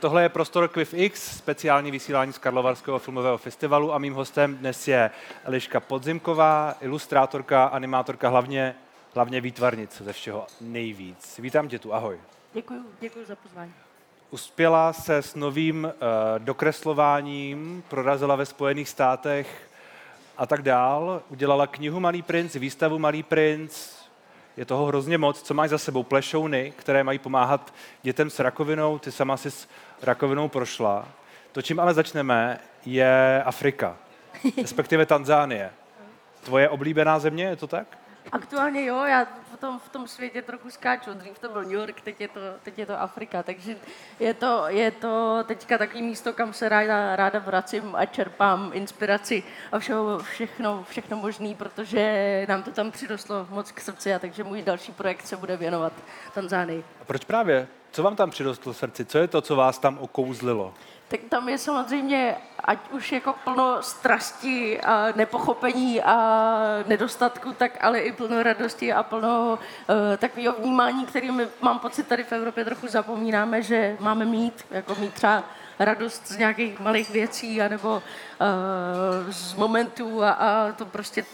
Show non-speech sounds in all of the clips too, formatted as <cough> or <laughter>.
Tohle je prostor Quiff X, speciální vysílání z Karlovarského filmového festivalu a mým hostem dnes je Eliška Podzimková, ilustrátorka, animátorka, hlavně, hlavně výtvarnice ze všeho nejvíc. Vítám tě tu, ahoj. Děkuji, děkuji za pozvání. Uspěla se s novým uh, dokreslováním, prorazila ve Spojených státech a tak dál. Udělala knihu Malý princ, výstavu Malý princ, je toho hrozně moc, co máš za sebou. Plešouny, které mají pomáhat dětem s rakovinou, ty sama si s rakovinou prošla. To, čím ale začneme, je Afrika, <laughs> respektive Tanzánie. Tvoje oblíbená země, je to tak? Aktuálně jo, já v tom, v tom světě trochu skáču. Dřív to byl New York, teď je to, teď je to Afrika, takže je to, je to teďka takový místo, kam se ráda, ráda vracím a čerpám inspiraci a všeho, všechno, všechno možný, protože nám to tam přirostlo moc k srdci a takže můj další projekt se bude věnovat Tanzánii. A proč právě? Co vám tam přirostlo srdci? Co je to, co vás tam okouzlilo? Tak tam je samozřejmě, ať už jako plno strasti a nepochopení a nedostatku, tak ale i plno radosti a plno uh, takového vnímání, kterým mám pocit tady v Evropě trochu zapomínáme, že máme mít, jako mít třeba radost z nějakých malých věcí anebo uh, z momentů a, a to prostě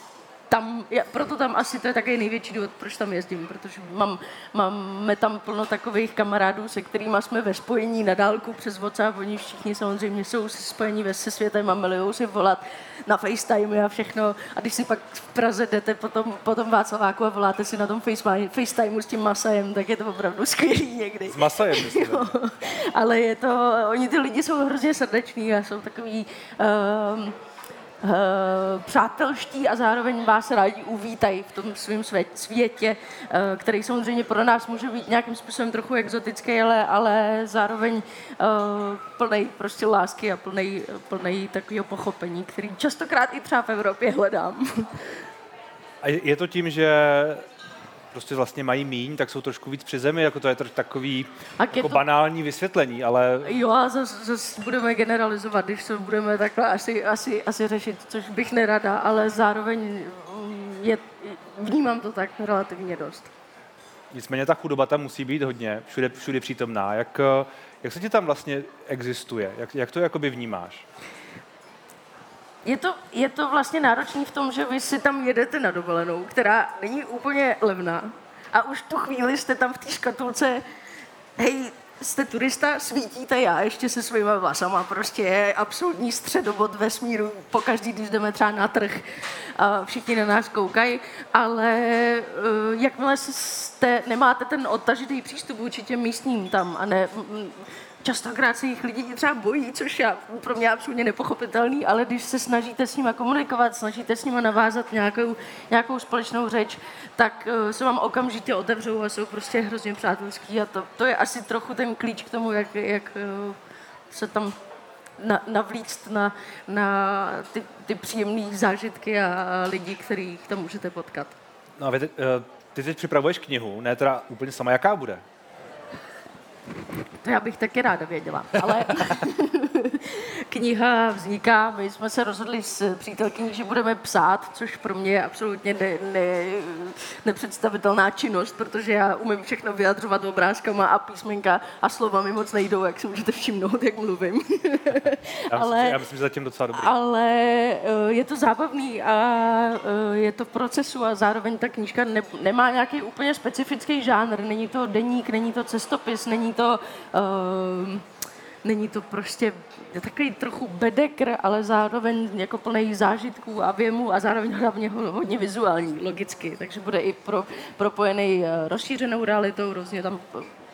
tam, já, proto tam asi to je také největší důvod, proč tam jezdím, protože mám, máme tam plno takových kamarádů, se kterými jsme ve spojení na dálku přes WhatsApp, oni všichni samozřejmě jsou spojení ve se světem a milují si volat na FaceTime a všechno. A když si pak v Praze jdete potom, potom Václaváku a voláte si na tom FaceTime, FaceTime s tím Masajem, tak je to opravdu <laughs> skvělý někdy. S Masajem, myslím. Ale je to, oni ty lidi jsou hrozně srdeční a jsou takový, um, přátelští a zároveň vás rádi uvítají v tom svém světě, eh, který samozřejmě pro nás může být nějakým způsobem trochu exotický, ale, ale zároveň eh, plný prostě lásky a plný, plný takového pochopení, který častokrát i třeba v Evropě hledám. A je to tím, že prostě vlastně mají míň, tak jsou trošku víc při zemi, jako to je trošku takový jako to... banální vysvětlení, ale... Jo, a zase zas budeme generalizovat, když to budeme takhle asi, asi, asi řešit, což bych nerada, ale zároveň mm, je, vnímám to tak relativně dost. Nicméně ta chudoba tam musí být hodně, všude, všude přítomná. Jak, jak se ti tam vlastně existuje? Jak, jak to jakoby vnímáš? Je to, je to vlastně náročný v tom, že vy si tam jedete na dovolenou, která není úplně levná a už tu chvíli jste tam v té škatulce, hej, jste turista, svítíte já ještě se svýma vlasama, prostě je absolutní středobod vesmíru, pokaždý, když jdeme třeba na trh, a všichni na nás koukají, ale uh, jakmile jste, nemáte ten odtažitý přístup vůči těm místním tam a ne, častokrát se jich lidi třeba bojí, což je pro mě absolutně nepochopitelný, ale když se snažíte s nimi komunikovat, snažíte s nimi navázat nějakou, nějakou společnou řeč, tak uh, se vám okamžitě otevřou a jsou prostě hrozně přátelský a to, to je asi trochu ten klíč k tomu, jak, jak uh, se tam na, navlíct na, na ty, ty příjemné zážitky a lidi, kterých tam můžete potkat. No a vy, uh, ty teď připravuješ knihu, ne teda úplně sama, jaká bude? To já bych taky ráda věděla, ale <laughs> kniha vzniká, my jsme se rozhodli s přítelkyní, že budeme psát, což pro mě je absolutně ne, ne, nepředstavitelná činnost, protože já umím všechno vyjadřovat obrázkama a písmenka a slova mi moc nejdou, jak si můžete všimnout, jak mluvím. <laughs> já, ale, myslím, já myslím, že zatím docela dobrý. Ale eh, je to zábavný a eh, je to v procesu a zároveň ta knížka ne, nemá nějaký úplně specifický žánr. Není to deník, není to cestopis, není to... Uh, není to prostě takový trochu bedekr, ale zároveň jako plný zážitků a věmu a zároveň hlavně hodně vizuální, logicky. Takže bude i pro, propojený eh, rozšířenou realitou, různě tam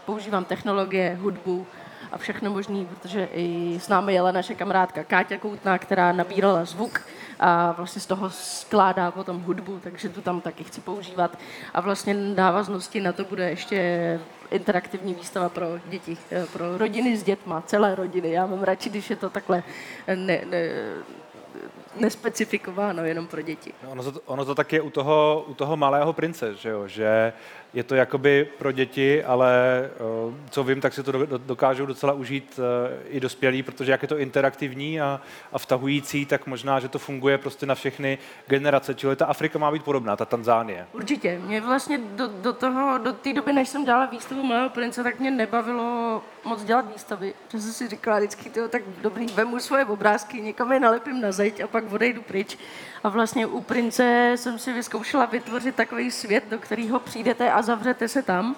používám technologie, hudbu a všechno možné, protože i s námi jela naše kamarádka Káťa Koutná, která nabírala zvuk a vlastně z toho skládá potom hudbu, takže tu tam taky chci používat. A vlastně návaznosti na to bude ještě interaktivní výstava pro děti, eh, pro rodiny s dětma, celé rodiny. Já mám radši, když je to takhle ne, ne, nespecifikováno jenom pro děti. No, ono, to, ono to tak je u toho, u toho malého prince, že, jo? že je to jakoby pro děti, ale co vím, tak si to dokážou docela užít e, i dospělí, protože jak je to interaktivní a, a vtahující, tak možná, že to funguje prostě na všechny generace. Čili ta Afrika má být podobná, ta Tanzánie. Určitě. Mě vlastně do, do toho, do té doby, než jsem dělala výstavu Malého prince, tak mě nebavilo moc dělat výstavy, že jsem si říkala vždycky, tyjo, tak dobrý, vemu svoje obrázky, někam je nalepím na zeď a pak odejdu pryč. A vlastně u Prince jsem si vyzkoušela vytvořit takový svět, do kterého přijdete a zavřete se tam.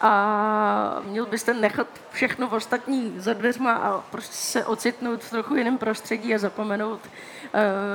A měl byste nechat všechno ostatní za dveřma a prostě se ocitnout v trochu jiném prostředí a zapomenout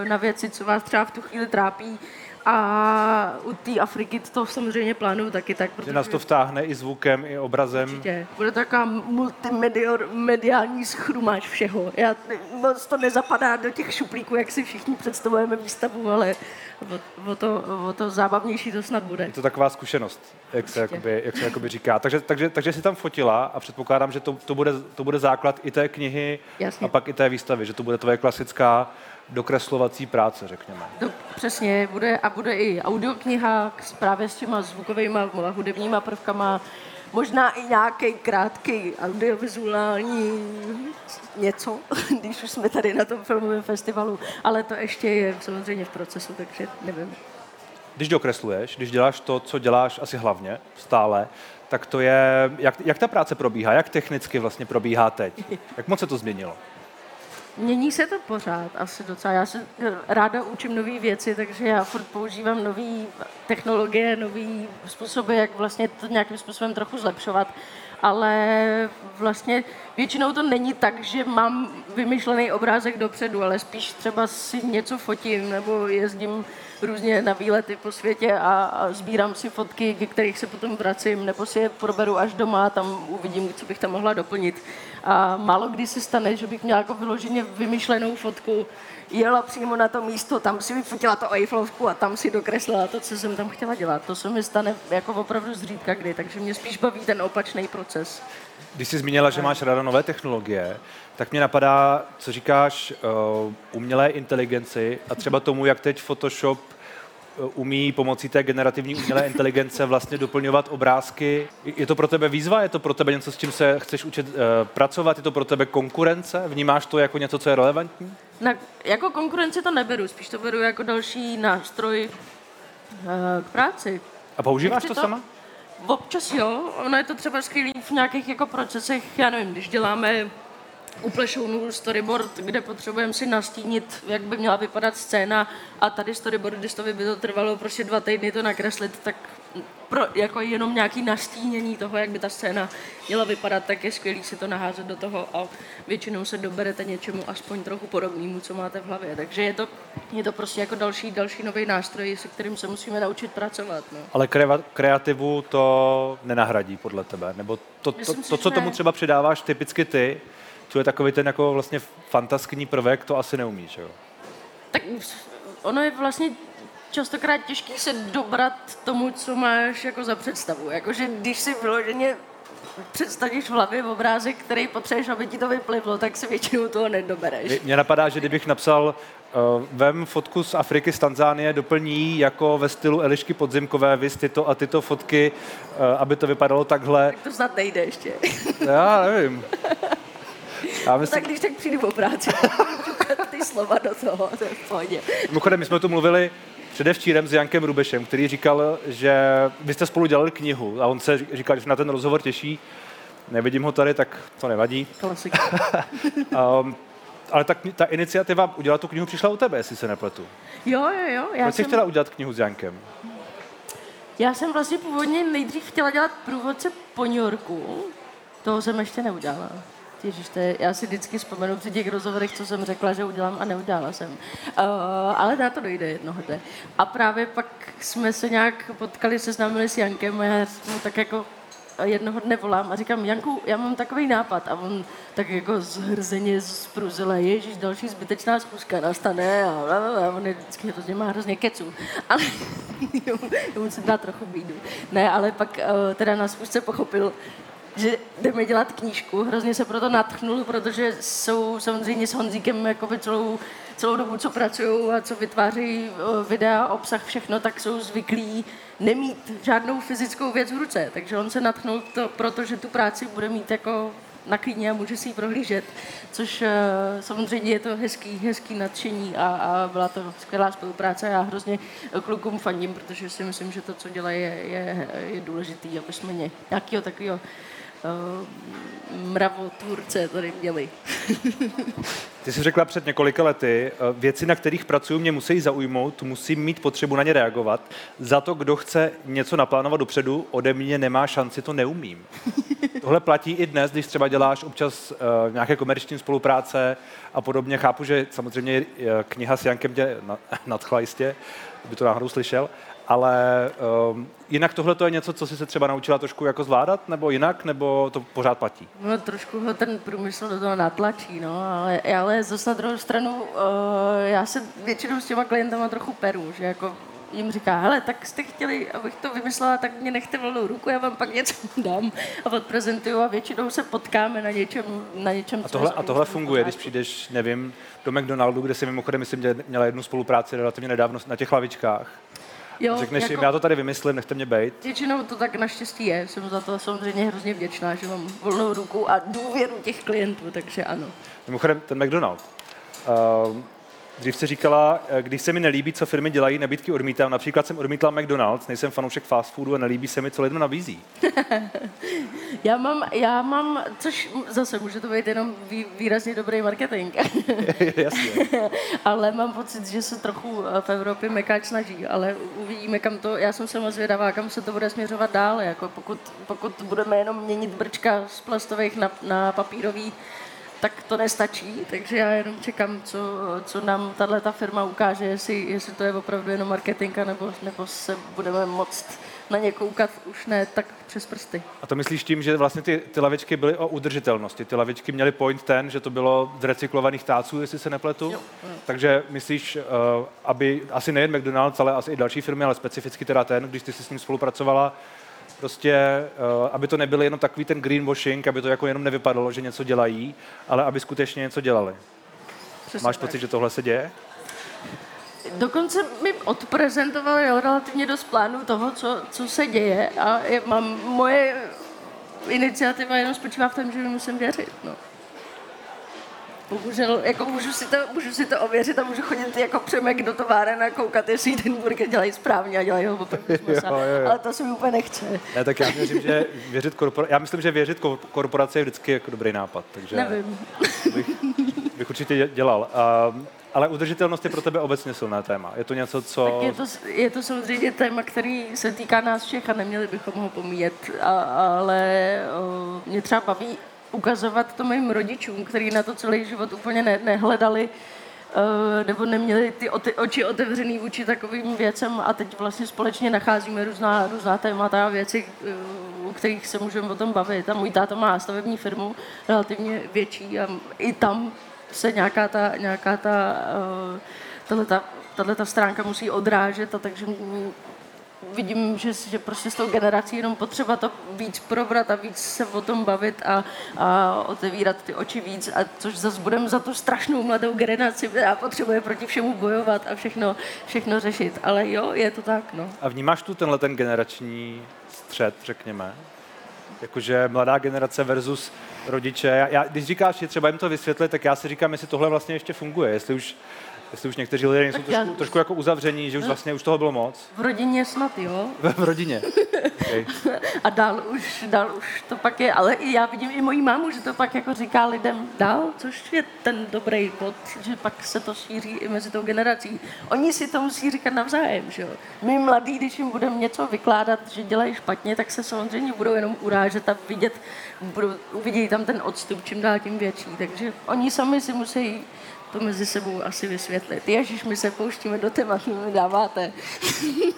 na věci, co vás třeba v tu chvíli trápí. A u té Afriky to samozřejmě plánuju taky tak. Protože nás to vtáhne i zvukem, i obrazem. Určitě. Bude to taková multimediální schrumáč všeho. Já, moc to nezapadá do těch šuplíků, jak si všichni představujeme výstavu, ale o, o, to, o to zábavnější to snad bude. Je to taková zkušenost, jak se, jakoby, jak se jakoby říká. Takže, takže, takže si tam fotila a předpokládám, že to, to, bude, to bude základ i té knihy Jasně. a pak i té výstavy, že to bude tvoje klasická dokreslovací práce, řekněme. To přesně, bude a bude i audiokniha právě s těma zvukovými a hudebníma prvkama, možná i nějaký krátký audiovizuální něco, <laughs> když už jsme tady na tom filmovém festivalu, ale to ještě je samozřejmě v procesu, takže nevím. Když dokresluješ, když děláš to, co děláš asi hlavně, stále, tak to je, jak, jak ta práce probíhá, jak technicky vlastně probíhá teď? Jak moc se to změnilo? Mění se to pořád asi docela. Já se ráda učím nové věci, takže já furt používám nové technologie, nové způsoby, jak vlastně to nějakým způsobem trochu zlepšovat. Ale vlastně většinou to není tak, že mám vymyšlený obrázek dopředu, ale spíš třeba si něco fotím nebo jezdím různě na výlety po světě a, a sbírám si fotky, ke kterých se potom vracím, nebo si je proberu až doma a tam uvidím, co bych tam mohla doplnit. A málo kdy se stane, že bych měla jako vyloženě vymyšlenou fotku, jela přímo na to místo, tam si vyfotila to Eiffelovku a tam si dokreslila to, co jsem tam chtěla dělat. To se mi stane jako opravdu zřídka kdy, takže mě spíš baví ten opačný proces. Když jsi zmínila, že máš ráda nové technologie, tak mě napadá, co říkáš uh, umělé inteligenci a třeba tomu, jak teď Photoshop uh, umí pomocí té generativní umělé inteligence vlastně doplňovat obrázky. Je to pro tebe výzva? Je to pro tebe něco, s čím se chceš učit uh, pracovat? Je to pro tebe konkurence? Vnímáš to jako něco, co je relevantní? Na, jako konkurenci to neberu, spíš to beru jako další nástroj uh, k práci. A používáš to, to sama? Občas jo, ono je to třeba skvělý v nějakých jako procesech, já nevím, když děláme u storyboard, kde potřebujeme si nastínit, jak by měla vypadat scéna a tady storyboardistovi by to trvalo prostě dva týdny to nakreslit, tak pro jako jenom nějaký nastínění toho, jak by ta scéna měla vypadat, tak je skvělý si to naházet do toho a většinou se doberete něčemu aspoň trochu podobnému, co máte v hlavě. Takže je to, je to prostě jako další, další nový nástroj, se kterým se musíme naučit pracovat. No. Ale kreativu to nenahradí podle tebe? Nebo to, to, to, to co tomu třeba přidáváš typicky ty, co je takový ten jako vlastně fantaskní prvek, to asi neumíš, jo? Tak ono je vlastně častokrát těžký se dobrat tomu, co máš jako za představu. Jakože když si vyloženě představíš v hlavě obrázek, který potřebuješ, aby ti to vyplivlo, tak si většinou toho nedobereš. Mně napadá, že kdybych napsal uh, vem fotku z Afriky, z Tanzánie, doplní jako ve stylu Elišky Podzimkové, vys tyto a tyto fotky, uh, aby to vypadalo takhle. Tak to snad nejde ještě. <laughs> Já nevím. Já myslím... tak když tak přijdu po práci, <laughs> ty slova do toho, to je v pohodě. Mimochodem, my jsme tu mluvili předevčírem s Jankem Rubešem, který říkal, že vy jste spolu dělali knihu a on se říkal, že na ten rozhovor těší. Nevidím ho tady, tak to nevadí. Klasik. <laughs> um, ale tak ta iniciativa udělat tu knihu přišla u tebe, jestli se nepletu. Jo, jo, jo. Já Proč jsem... jsi chtěla udělat knihu s Jankem? Já jsem vlastně původně nejdřív chtěla dělat průvodce po New Yorku. Toho jsem ještě neudělala. Ježiš, to je, já si vždycky vzpomenu při těch rozhovorech, co jsem řekla, že udělám a neudělala jsem. Uh, ale na to dojde jednoho dne. A právě pak jsme se nějak potkali, seznámili s Jankem a já mu tak jako jednoho dne volám a říkám, Janku, já mám takový nápad. A on tak jako zhrzeně zpruzile, ježíš, další zbytečná zkuska nastane a, a, a on je vždycky to má hrozně keců. Ale <laughs> jemu se dá trochu bídu. Ne, ale pak uh, teda na zkusce pochopil, že jdeme dělat knížku. Hrozně se proto natchnul, protože jsou samozřejmě s Honzíkem jakoby celou, celou dobu, co pracují a co vytváří videa, obsah, všechno, tak jsou zvyklí nemít žádnou fyzickou věc v ruce. Takže on se natchnul to, protože tu práci bude mít jako na klíně a může si ji prohlížet, což uh, samozřejmě je to hezký, hezký nadšení a, a byla to skvělá spolupráce. Já hrozně klukům fandím, protože si myslím, že to, co dělají, je, je, je důležitý, aby jsme nějakého takového mravotvůrce tady měli. <laughs> Ty jsi řekla před několika lety, eh, věci, na kterých pracuji, mě musí zaujmout, musím mít potřebu na ně reagovat. Za to, kdo chce něco naplánovat dopředu, ode mě nemá šanci, to neumím. <laughs> Tohle platí i dnes, když třeba děláš občas uh, nějaké komerční spolupráce a podobně. Chápu, že samozřejmě kniha s Jankem tě <laughs> nadchla jistě, by to náhodou slyšel, ale um, jinak tohle to je něco, co jsi se třeba naučila trošku jako zvládat, nebo jinak, nebo to pořád platí? No, trošku ho ten průmysl do toho natlačí, no, ale, ale zase na druhou stranu, uh, já se většinou s těma klientama trochu peru, že jako jim říká, hele, tak jste chtěli, abych to vymyslela, tak mě nechte volnou ruku, já vám pak něco <laughs> dám a odprezentuju a většinou se potkáme na něčem, na něčem A tohle, a tohle funguje, když přijdeš, nevím, do McDonaldu, kde si mimochodem, myslím, měla jednu spolupráci relativně nedávno na těch lavičkách. Jo, Řekneš jako, jim, já to tady vymyslím, nechte mě bejt. Většinou to tak naštěstí je. Jsem za to samozřejmě hrozně vděčná, že mám volnou ruku a důvěru těch klientů, takže ano. Mimochodem, ten McDonald. Uh, Dřív se říkala, eh, když se mi nelíbí, co firmy dělají, nabídky odmítám. Například jsem odmítla McDonald's, nejsem fanoušek fast foodu a nelíbí se mi, co lidem nabízí. <laughs> já, mám, já mám, což zase může to být jenom vý, výrazně dobrý marketing. <laughs> Jasně. <laughs> ale mám pocit, že se trochu eh, v Evropě mekáč snaží, ale uvidíme, kam to, já jsem se moc zvědavá, kam se to bude směřovat dál. Jako pokud, pokud budeme jenom měnit brčka z plastových na, na papírový, tak to nestačí, takže já jenom čekám, co, co nám tahle ta firma ukáže, jestli, jestli to je opravdu jenom marketing, nebo, nebo se budeme moct na ně koukat už ne tak přes prsty. A to myslíš tím, že vlastně ty, ty lavičky byly o udržitelnosti? Ty lavičky měly point ten, že to bylo z recyklovaných táců, jestli se nepletu? Jo, jo. Takže myslíš, uh, aby asi nejen McDonald's, ale asi i další firmy, ale specificky teda ten, když ty jsi s ním spolupracovala, prostě, uh, aby to nebyl jenom takový ten greenwashing, aby to jako jenom nevypadalo, že něco dělají, ale aby skutečně něco dělali. Přesně Máš tak. pocit, že tohle se děje? Dokonce mi odprezentovali relativně dost plánů toho, co, co se děje a je, mám, moje iniciativa jenom spočívá v tom, že musím věřit. No bohužel, jako můžu si, to, můžu si to ověřit a můžu chodit jako přemek do továren a koukat, jestli ten burger dělají správně a dělají ho opravdu <laughs> jo, jo, jo. ale to se mi úplně nechce. Ne, tak já věřím, že věřit korpora- já myslím, že věřit korporaci je vždycky jako dobrý nápad, takže Nevím. Bych, bych určitě dělal. Um, ale udržitelnost je pro tebe obecně silné téma. Je to něco, co... Tak je, to, je to samozřejmě téma, který se týká nás všech a neměli bychom ho pomíjet. A, ale o, mě třeba baví ukazovat to mým rodičům, kteří na to celý život úplně ne, nehledali uh, nebo neměli ty oči otevřený vůči takovým věcem a teď vlastně společně nacházíme různá, různá témata a věci, uh, u kterých se můžeme o tom bavit. A můj táta má stavební firmu relativně větší a i tam se nějaká ta, nějaká ta, tato, ta stránka musí odrážet a takže vidím, že, že prostě s tou generací jenom potřeba to víc probrat a víc se o tom bavit a, a otevírat ty oči víc, a což zase budeme za tu strašnou mladou generaci, která potřebuje proti všemu bojovat a všechno, všechno řešit. Ale jo, je to tak, no. A vnímáš tu tenhle ten generační střed, řekněme? Jakože mladá generace versus rodiče. Já, když říkáš, že třeba jim to vysvětlit, tak já si říkám, jestli tohle vlastně ještě funguje, jestli už Jestli už někteří lidé jsou trošku, já... trošku jako uzavření, že už vlastně už toho bylo moc. V rodině snad, jo. <laughs> v, rodině. Okay. A dál už, dál už to pak je, ale i já vidím i moji mámu, že to pak jako říká lidem dál, což je ten dobrý bod, že pak se to šíří i mezi tou generací. Oni si to musí říkat navzájem, že jo. My mladí, když jim budeme něco vykládat, že dělají špatně, tak se samozřejmě budou jenom urážet a vidět, budou, uvidí tam ten odstup čím dál tím větší. Takže oni sami si musí to mezi sebou asi vysvětlit. Ježíš, my se pouštíme do tématu, mi dáváte.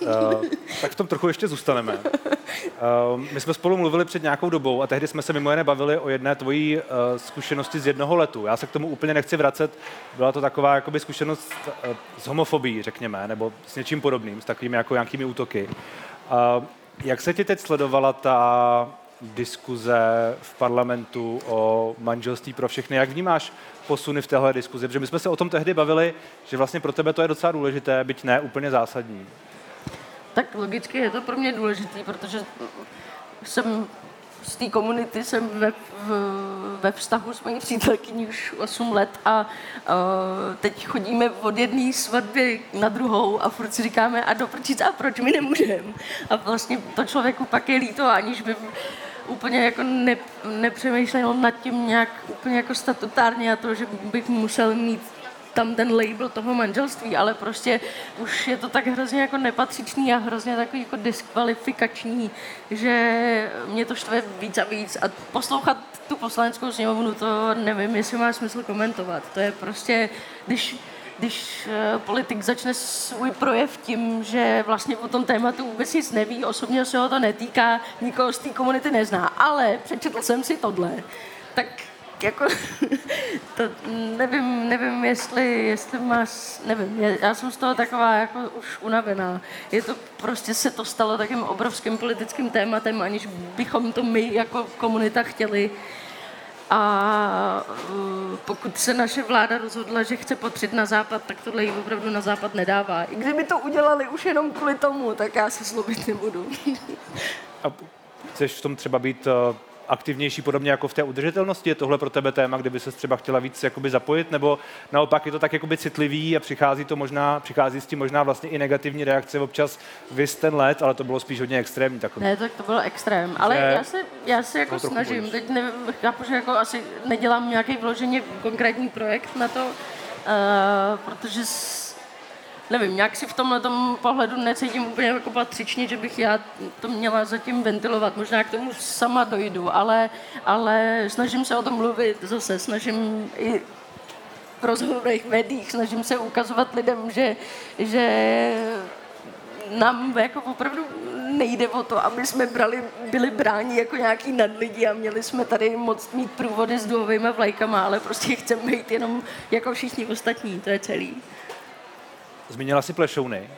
uh, tak v tom trochu ještě zůstaneme. Uh, my jsme spolu mluvili před nějakou dobou a tehdy jsme se mimo jiné bavili o jedné tvojí uh, zkušenosti z jednoho letu. Já se k tomu úplně nechci vracet. Byla to taková jakoby zkušenost uh, s homofobií, řekněme, nebo s něčím podobným, s takovými jako nějakými útoky. Uh, jak se ti teď sledovala ta diskuze v parlamentu o manželství pro všechny. Jak vnímáš posuny v téhle diskuzi? Protože my jsme se o tom tehdy bavili, že vlastně pro tebe to je docela důležité, byť ne úplně zásadní. Tak logicky je to pro mě důležité, protože jsem z té komunity jsem ve, v, ve vztahu s mojí přítelkyní už 8 let a uh, teď chodíme od jedné svatby na druhou a furt si říkáme a do a proč my nemůžeme. A vlastně to člověku pak je líto, aniž by úplně jako ne, nepřemýšlel nad tím nějak úplně jako statutárně a to, že bych musel mít tam ten label toho manželství, ale prostě už je to tak hrozně jako nepatřičný a hrozně takový jako diskvalifikační, že mě to štve víc a víc a poslouchat tu poslaneckou sněmovnu, to nevím, jestli má smysl komentovat. To je prostě, když když eh, politik začne svůj projev tím, že vlastně o tom tématu vůbec nic neví, osobně se ho to netýká, nikoho z té komunity nezná, ale přečetl jsem si tohle, tak jako, <laughs> to nevím, nevím, jestli, jestli má, nevím, já jsem z toho taková jako už unavená. Je to, prostě se to stalo takým obrovským politickým tématem, aniž bychom to my jako komunita chtěli. A uh, pokud se naše vláda rozhodla, že chce potřit na západ, tak tohle jí opravdu na západ nedává. I kdyby to udělali už jenom kvůli tomu, tak já se slobit nebudu. A chceš v tom třeba být uh aktivnější, podobně jako v té udržitelnosti? Je tohle pro tebe téma, kdyby se třeba chtěla víc jakoby zapojit, nebo naopak je to tak jakoby citlivý a přichází to možná, přichází s tím možná vlastně i negativní reakce občas vys ten let, ale to bylo spíš hodně extrémní takový. Ne, tak to bylo extrém, ale že já se, já se jako snažím, teď nevím, chápu, že jako asi nedělám nějaký vloženě konkrétní projekt na to, uh, protože nevím, nějak si v tomhle tom pohledu necítím úplně jako patřičně, že bych já to měla zatím ventilovat. Možná k tomu sama dojdu, ale, ale snažím se o tom mluvit zase, snažím i v rozhovorech, médiích, snažím se ukazovat lidem, že, že nám jako opravdu nejde o to, aby jsme brali, byli bráni jako nějaký nadlidi a měli jsme tady moc mít průvody s duhovými vlajkama, ale prostě chceme být jenom jako všichni ostatní, to je celý. Zmínila si plešouny,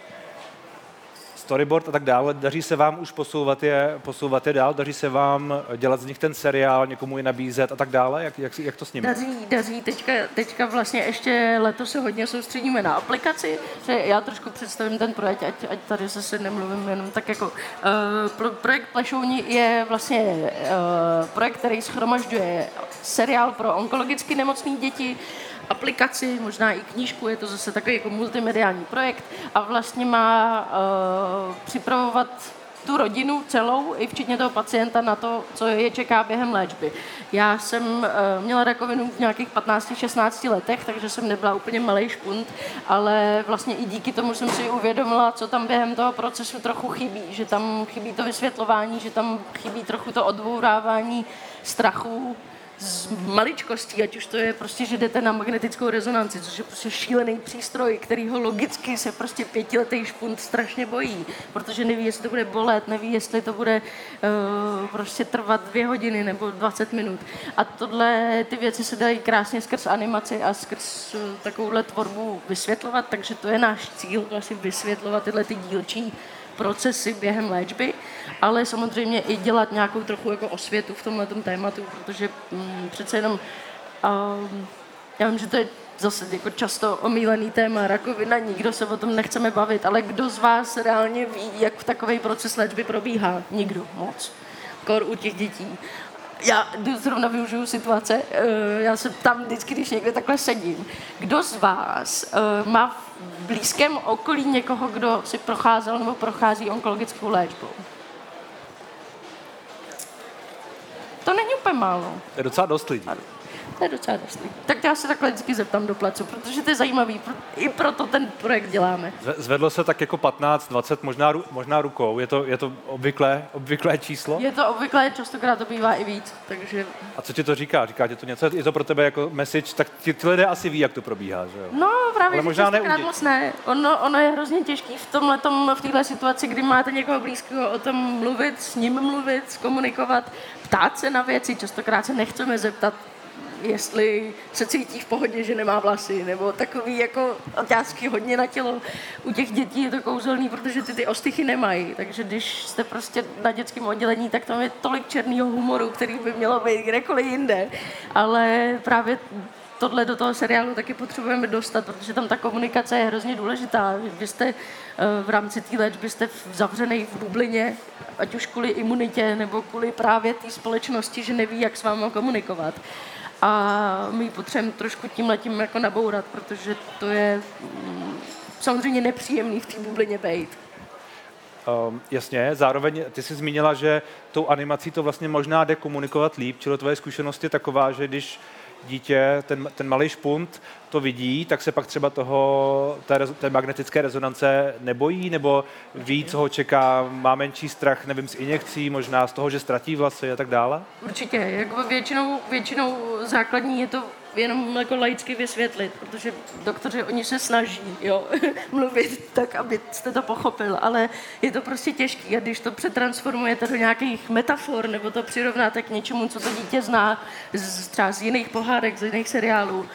storyboard a tak dále. Daří se vám už posouvat je, posouvat je dál? Daří se vám dělat z nich ten seriál, někomu je nabízet a tak dále? Jak, jak, jak to s nimi? Daří, daří. Teďka, teďka vlastně ještě letos se hodně soustředíme na aplikaci, že já trošku představím ten projekt, ať, ať tady zase nemluvím jenom tak jako... Uh, projekt Plešouni je vlastně uh, projekt, který schromažďuje seriál pro onkologicky nemocné děti, aplikaci, možná i knížku, je to zase takový jako multimediální projekt a vlastně má uh, připravovat tu rodinu celou, i včetně toho pacienta, na to, co je čeká během léčby. Já jsem uh, měla rakovinu v nějakých 15-16 letech, takže jsem nebyla úplně malý špunt, ale vlastně i díky tomu jsem si uvědomila, co tam během toho procesu trochu chybí, že tam chybí to vysvětlování, že tam chybí trochu to odbourávání strachu, z maličkostí, ať už to je prostě, že jdete na magnetickou rezonanci, což je prostě šílený přístroj, který ho logicky se prostě pětiletý špunt strašně bojí, protože neví, jestli to bude bolet, neví, jestli to bude uh, prostě trvat dvě hodiny nebo 20 minut. A tohle, ty věci se dají krásně skrz animaci a skrz uh, takovouhle tvorbu vysvětlovat, takže to je náš cíl, vlastně vysvětlovat tyhle ty dílčí procesy během léčby, ale samozřejmě i dělat nějakou trochu jako osvětu v tomhle tématu, protože mm, přece jenom um, já vím, že to je zase jako často omílený téma rakovina, nikdo se o tom nechceme bavit, ale kdo z vás reálně ví, jak takový proces léčby probíhá? Nikdo moc. Kor u těch dětí. Já zrovna využiju situace, eh, já se tam vždycky, když někde takhle sedím. Kdo z vás eh, má v blízkém okolí někoho, kdo si procházel nebo prochází onkologickou léčbou? To není úplně málo. To je docela dost lidí. To je docela dost. Tak já se takhle vždycky zeptám do placu, protože to je zajímavý. I proto ten projekt děláme. Zvedlo se tak jako 15, 20, možná, možná rukou. Je to, je to obvyklé, obvyklé číslo? Je to obvyklé, častokrát to bývá i víc. Takže... A co ti to říká? Říká ti to něco? Je to pro tebe jako message? Tak ti, ty lidé asi ví, jak to probíhá, že jo? No, právě, Ale možná častokrát moc ne. Ono, ono, je hrozně těžký v tomhle v téhle situaci, kdy máte někoho blízkého o tom mluvit, s ním mluvit, komunikovat, ptát se na věci. Častokrát se nechceme zeptat jestli se cítí v pohodě, že nemá vlasy, nebo takový jako otázky hodně na tělo. U těch dětí je to kouzelný, protože ty ty ostychy nemají, takže když jste prostě na dětském oddělení, tak tam je tolik černého humoru, který by mělo být kdekoliv jinde, ale právě tohle do toho seriálu taky potřebujeme dostat, protože tam ta komunikace je hrozně důležitá. Vy jste eh, v rámci té léčby jste zavřený v bublině, ať už kvůli imunitě nebo kvůli právě té společnosti, že neví, jak s vámi komunikovat a my potřebujeme trošku tím letím jako nabourat, protože to je mm, samozřejmě nepříjemný v té bublině být. Um, jasně, zároveň ty jsi zmínila, že tou animací to vlastně možná jde komunikovat líp, čili tvoje zkušenost je taková, že když dítě, ten, ten malý špunt to vidí, tak se pak třeba toho, té, té magnetické rezonance nebojí, nebo ví, co ho čeká, má menší strach, nevím, z injekcí, možná z toho, že ztratí vlasy a tak dále? Určitě, jako většinou, většinou základní je to jenom jako laicky vysvětlit, protože doktoři, oni se snaží, jo, <laughs> mluvit tak, abyste to pochopil, ale je to prostě těžké a když to přetransformujete do nějakých metafor nebo to přirovnáte k něčemu, co to dítě zná z, třeba z jiných pohádek, z jiných seriálů, uh,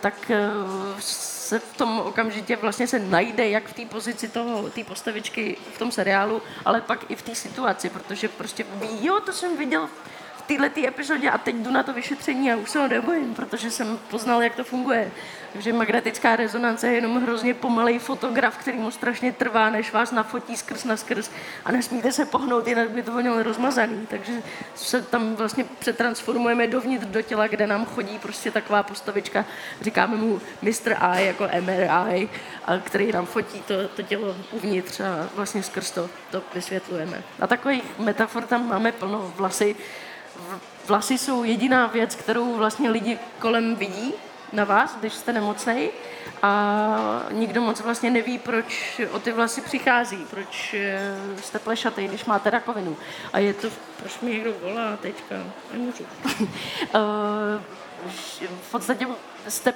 tak uh, se v tom okamžitě vlastně se najde, jak v té pozici toho, té postavičky v tom seriálu, ale pak i v té situaci, protože prostě ví, jo, to jsem viděl této epizodě a teď jdu na to vyšetření a už se ho nebojím, protože jsem poznal, jak to funguje. Takže magnetická rezonance je jenom hrozně pomalej fotograf, který mu strašně trvá, než vás nafotí skrz na skrz a nesmíte se pohnout, jinak by to měl rozmazaný. Takže se tam vlastně přetransformujeme dovnitř do těla, kde nám chodí prostě taková postavička, říkáme mu Mr. I jako MRI, a který nám fotí to, to tělo uvnitř a vlastně skrz to, to vysvětlujeme. A takových metafor tam máme plno. Vlasy vlasy jsou jediná věc, kterou vlastně lidi kolem vidí na vás, když jste nemocnej a nikdo moc vlastně neví, proč o ty vlasy přichází, proč eh, jste plešatý, když máte rakovinu. A je to, proč mi někdo volá teďka, nemůžu. <laughs> Eh, v podstatě jste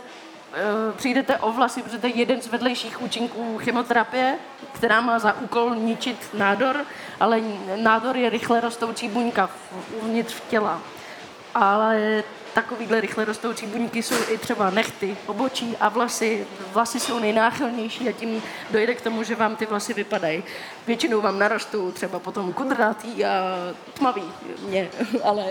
přijdete o vlasy, protože to je jeden z vedlejších účinků chemoterapie, která má za úkol ničit nádor, ale nádor je rychle rostoucí buňka uvnitř v těla. Ale takovýhle rychle rostoucí buňky jsou i třeba nechty, obočí a vlasy. Vlasy jsou nejnáchylnější a tím dojde k tomu, že vám ty vlasy vypadají. Většinou vám narostou třeba potom kudrnatý a tmavý, mě, <laughs> ale,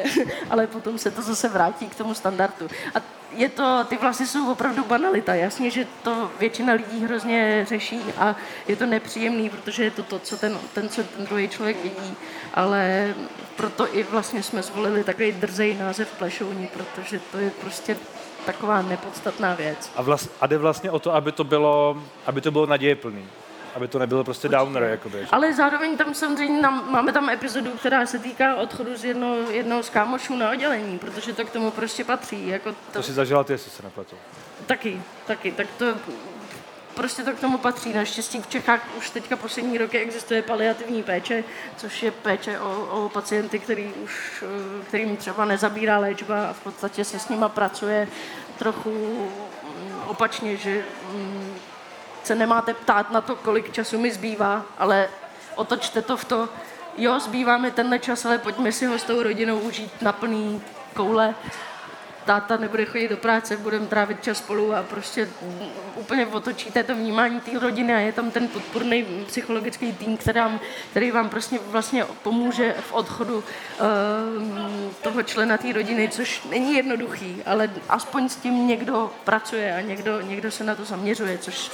ale potom se to zase vrátí k tomu standardu. A je to, ty vlasy jsou opravdu banalita. Jasně, že to většina lidí hrozně řeší a je to nepříjemný, protože je to to, co ten, ten, co ten druhý člověk vidí, ale proto i vlastně jsme zvolili takový drzej název plešouní, protože to je prostě taková nepodstatná věc. A, vlast, a jde vlastně o to, aby to bylo, aby to bylo nadějeplný aby to nebylo prostě Určitě. downer. Jakoby. Ale zároveň tam samozřejmě nám, máme tam epizodu, která se týká odchodu z jedno, jednoho z kámošů na oddělení, protože to k tomu prostě patří. Jako to... to si zažila ty, jestli se nepletu. Taky, taky. Tak to prostě to k tomu patří. Naštěstí v Čechách už teďka poslední roky existuje paliativní péče, což je péče o, o pacienty, který už, kterým třeba nezabírá léčba a v podstatě se s nima pracuje trochu opačně, že mm, se nemáte ptát na to, kolik času mi zbývá, ale otočte to v to, jo, zbývá mi tenhle čas, ale pojďme si ho s tou rodinou užít na plný koule táta nebude chodit do práce, budeme trávit čas spolu a prostě úplně otočíte to vnímání té rodiny a je tam ten podporný psychologický tým, který, který vám prostě vlastně pomůže v odchodu uh, toho člena té rodiny, což není jednoduchý, ale aspoň s tím někdo pracuje a někdo, někdo se na to zaměřuje, což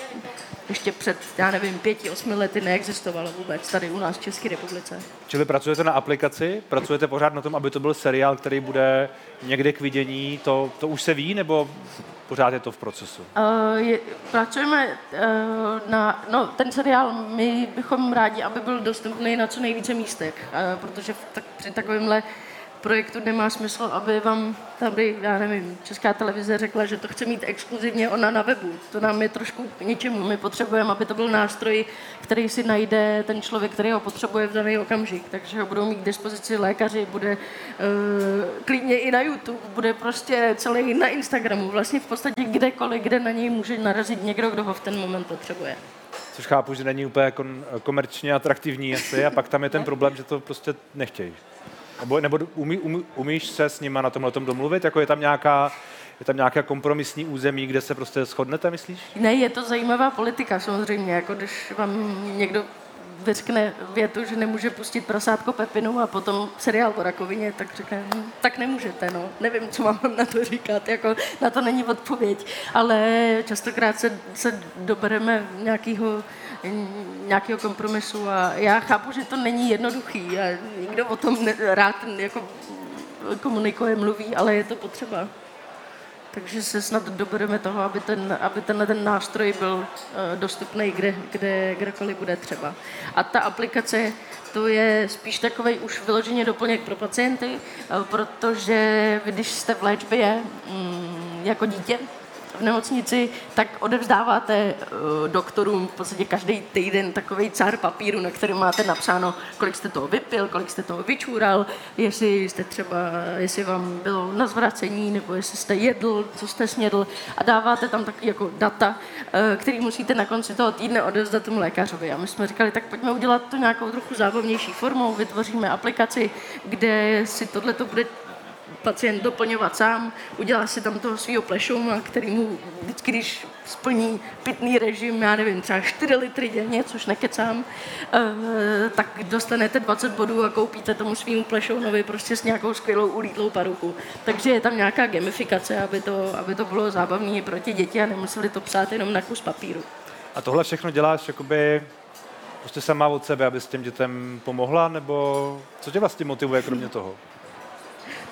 ještě před, já nevím, pěti, osmi lety neexistovalo vůbec tady u nás v České republice. Čili pracujete na aplikaci, pracujete pořád na tom, aby to byl seriál, který bude někde k vidění, to, to už se ví, nebo pořád je to v procesu? Uh, je, pracujeme uh, na, no ten seriál, my bychom rádi, aby byl dostupný na co nejvíce místech, uh, protože v, tak, při takovémhle projektu nemá smysl, aby vám tady, já nevím, Česká televize řekla, že to chce mít exkluzivně ona na webu. To nám je trošku k ničemu. My potřebujeme, aby to byl nástroj, který si najde ten člověk, který ho potřebuje v daný okamžik. Takže ho budou mít k dispozici lékaři, bude uh, klidně i na YouTube, bude prostě celý na Instagramu. Vlastně v podstatě kdekoliv, kde na něj může narazit někdo, kdo ho v ten moment potřebuje což chápu, že není úplně kon, komerčně atraktivní asi, a pak tam je ten problém, že to prostě nechtějí. Nebo, nebo umí, umí, umíš se s nima na tomhle tom domluvit? Jako je tam nějaká je tam nějaké kompromisní území, kde se prostě shodnete, myslíš? Ne, je to zajímavá politika samozřejmě, jako když vám někdo vyřkne větu, že nemůže pustit prasátko Pepinu a potom seriál o rakovině, tak řekne, hm, tak nemůžete, no. Nevím, co mám na to říkat, jako na to není odpověď. Ale častokrát se, se dobereme nějakého nějakého kompromisu a já chápu, že to není jednoduchý a nikdo o tom rád jako komunikuje, mluví, ale je to potřeba. Takže se snad dobereme toho, aby, ten, aby tenhle ten nástroj byl uh, dostupný kde, kde, kdekoliv bude třeba. A ta aplikace, to je spíš takový už vyloženě doplněk pro pacienty, uh, protože když jste v léčbě um, jako dítě, nemocnici, tak odevzdáváte uh, doktorům v podstatě každý týden takový cár papíru, na kterém máte napsáno, kolik jste toho vypil, kolik jste toho vyčůral, jestli jste třeba, jestli vám bylo na zvracení, nebo jestli jste jedl, co jste snědl a dáváte tam taky jako data, uh, který musíte na konci toho týdne odevzdat tomu lékařovi. A my jsme říkali, tak pojďme udělat to nějakou trochu zábavnější formou, vytvoříme aplikaci, kde si tohle to bude pacient doplňovat sám, udělá si tam toho svého plešouma, který mu vždycky, když splní pitný režim, já nevím, třeba 4 litry denně, což nekecám, eh, tak dostanete 20 bodů a koupíte tomu svýmu plešounovi prostě s nějakou skvělou ulítlou paruku. Takže je tam nějaká gamifikace, aby to, aby to bylo zábavné pro ty děti a nemuseli to psát jenom na kus papíru. A tohle všechno děláš jakoby prostě sama od sebe, aby s těm dětem pomohla, nebo co tě vlastně motivuje kromě toho?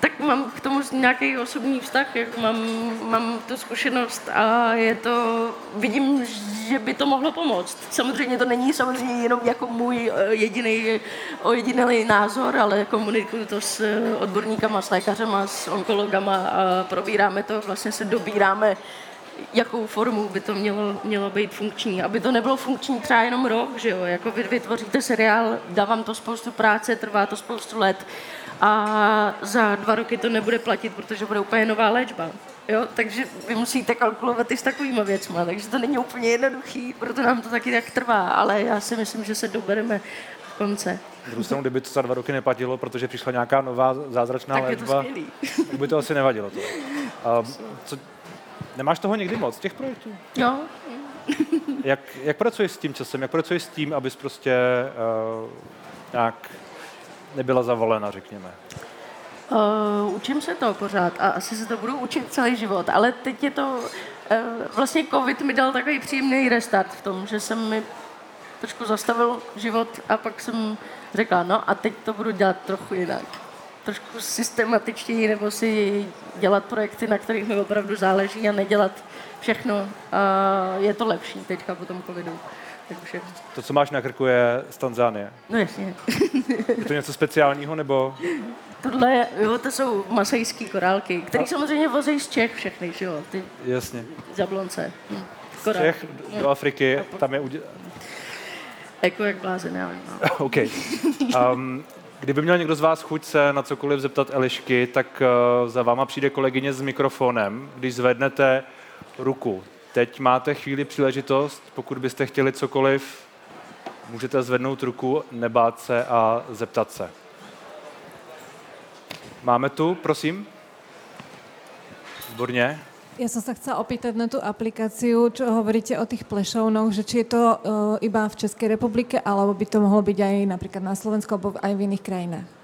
Tak mám k tomu nějaký osobní vztah, jak mám, mám tu zkušenost a je to, vidím, že by to mohlo pomoct. Samozřejmě to není samozřejmě jenom jako můj eh, jediný ojedinělý názor, ale komunikuju to s eh, odborníkama, s lékařema, s onkologama a probíráme to, vlastně se dobíráme jakou formu by to mělo, mělo být funkční. Aby to nebylo funkční třeba jenom rok, že jo? Jako vy vytvoříte seriál, dávám to spoustu práce, trvá to spoustu let a za dva roky to nebude platit, protože bude úplně nová léčba. Jo, takže vy musíte kalkulovat i s takovými věcmi, takže to není úplně jednoduchý, proto nám to taky tak trvá, ale já si myslím, že se dobereme v konce. druhou stranu, kdyby to za dva roky neplatilo, protože přišla nějaká nová zázračná tak léčba, to tak by to asi nevadilo. To. A, co, nemáš toho někdy moc, těch projektů? Jo. jak, jak pracuješ s tím časem? Jak pracuješ s tím, abys prostě uh, nějak nebyla zavolena, řekněme? Uh, učím se to pořád a asi se to budu učit celý život, ale teď je to, uh, vlastně covid mi dal takový příjemný restart v tom, že jsem mi trošku zastavil život a pak jsem řekla, no a teď to budu dělat trochu jinak. Trošku systematičtěji nebo si dělat projekty, na kterých mi opravdu záleží a nedělat všechno. Uh, je to lepší teďka po tom covidu. Takže... To, co máš na krku, je z Tanzánie. No jasně. je to něco speciálního, nebo? Tohle, jo, to jsou masajské korálky, které samozřejmě vozí z Čech všechny, že jo, ty Jasně. zablonce. Hm. Z Čech do Afriky, tam je udě... Jako jak blázen, já vím. No. <laughs> OK. Um, kdyby měl někdo z vás chuť se na cokoliv zeptat Elišky, tak uh, za váma přijde kolegyně s mikrofonem. Když zvednete ruku, Teď máte chvíli příležitost, pokud byste chtěli cokoliv, můžete zvednout ruku, nebát se a zeptat se. Máme tu, prosím? Výborně. Ja som sa chcela opýtať na tú aplikáciu, čo hovoríte o tých plešovnoch, že či je to uh, iba v Českej republike, alebo by to mohlo byť aj napríklad na Slovensku, alebo aj v iných krajinách?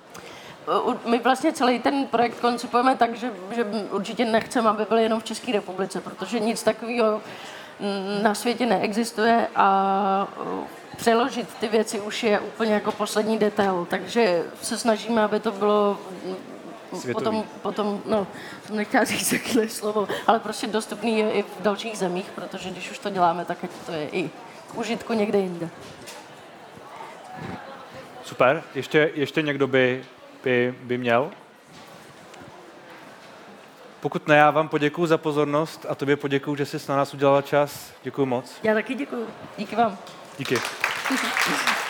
My vlastně celý ten projekt koncipujeme tak, že, že určitě nechceme, aby byl jenom v České republice, protože nic takového na světě neexistuje a přeložit ty věci už je úplně jako poslední detail, takže se snažíme, aby to bylo Světový. potom, potom, no, jsem nechtěla říct takové slovo, ale prostě dostupný je i v dalších zemích, protože když už to děláme, tak ať to je i k užitku někde jinde. Super. Ještě, ještě někdo by by, by měl? Pokud ne, já vám poděkuji za pozornost a tobě poděkuji, že jsi na nás udělala čas. Děkuji moc. Já taky děkuji. Díky vám. Díky. <laughs>